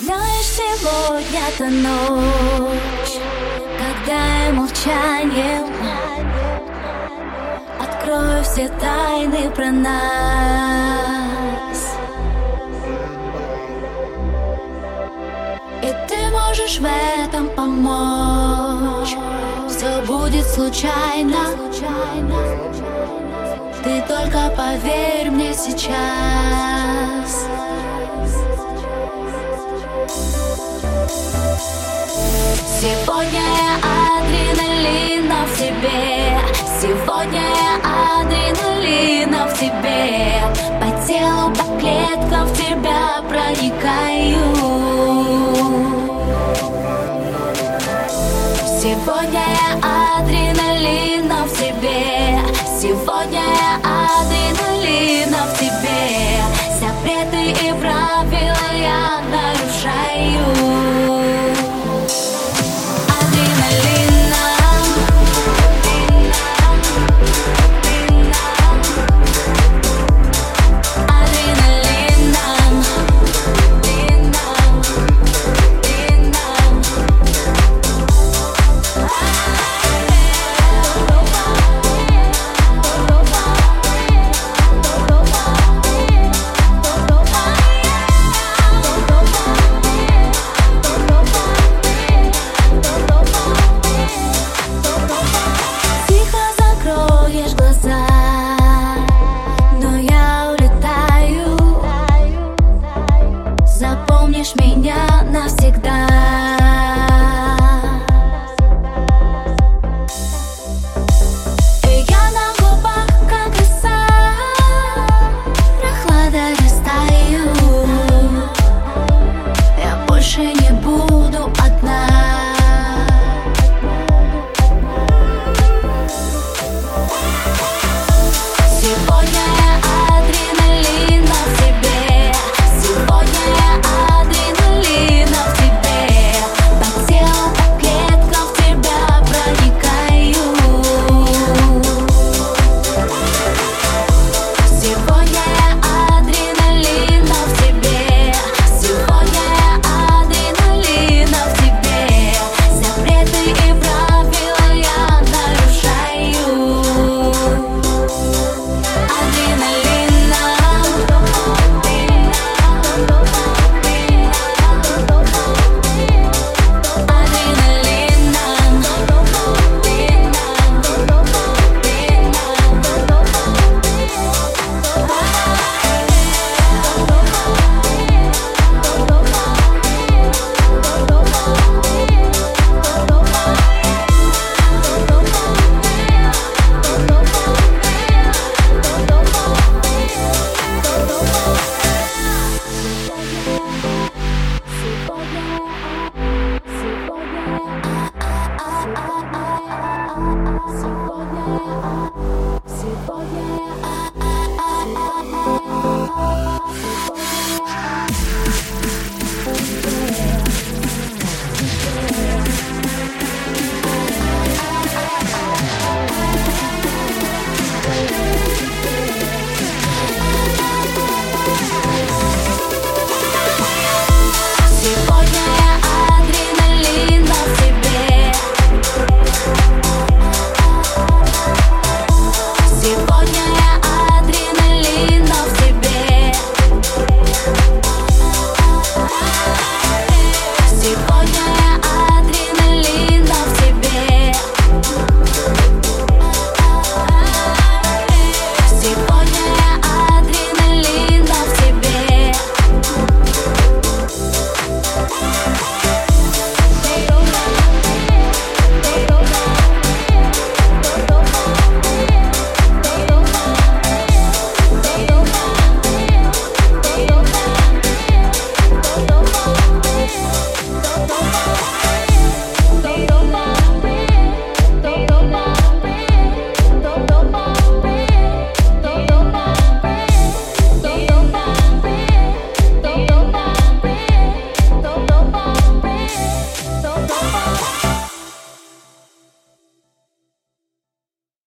Знаешь, сегодня-то ночь, когда я молчанием Открою все тайны про нас. И ты можешь в этом помочь. Все будет случайно. Ты только поверь мне сейчас Сегодня адреналина в тебе. Сегодня адреналина в тебе. По телу, по клеткам в тебя проникаю. Сегодня адреналина в тебе. Сегодня адреналина в тебе. Запреты и правила я нарушаю Devoyer. I'll see what you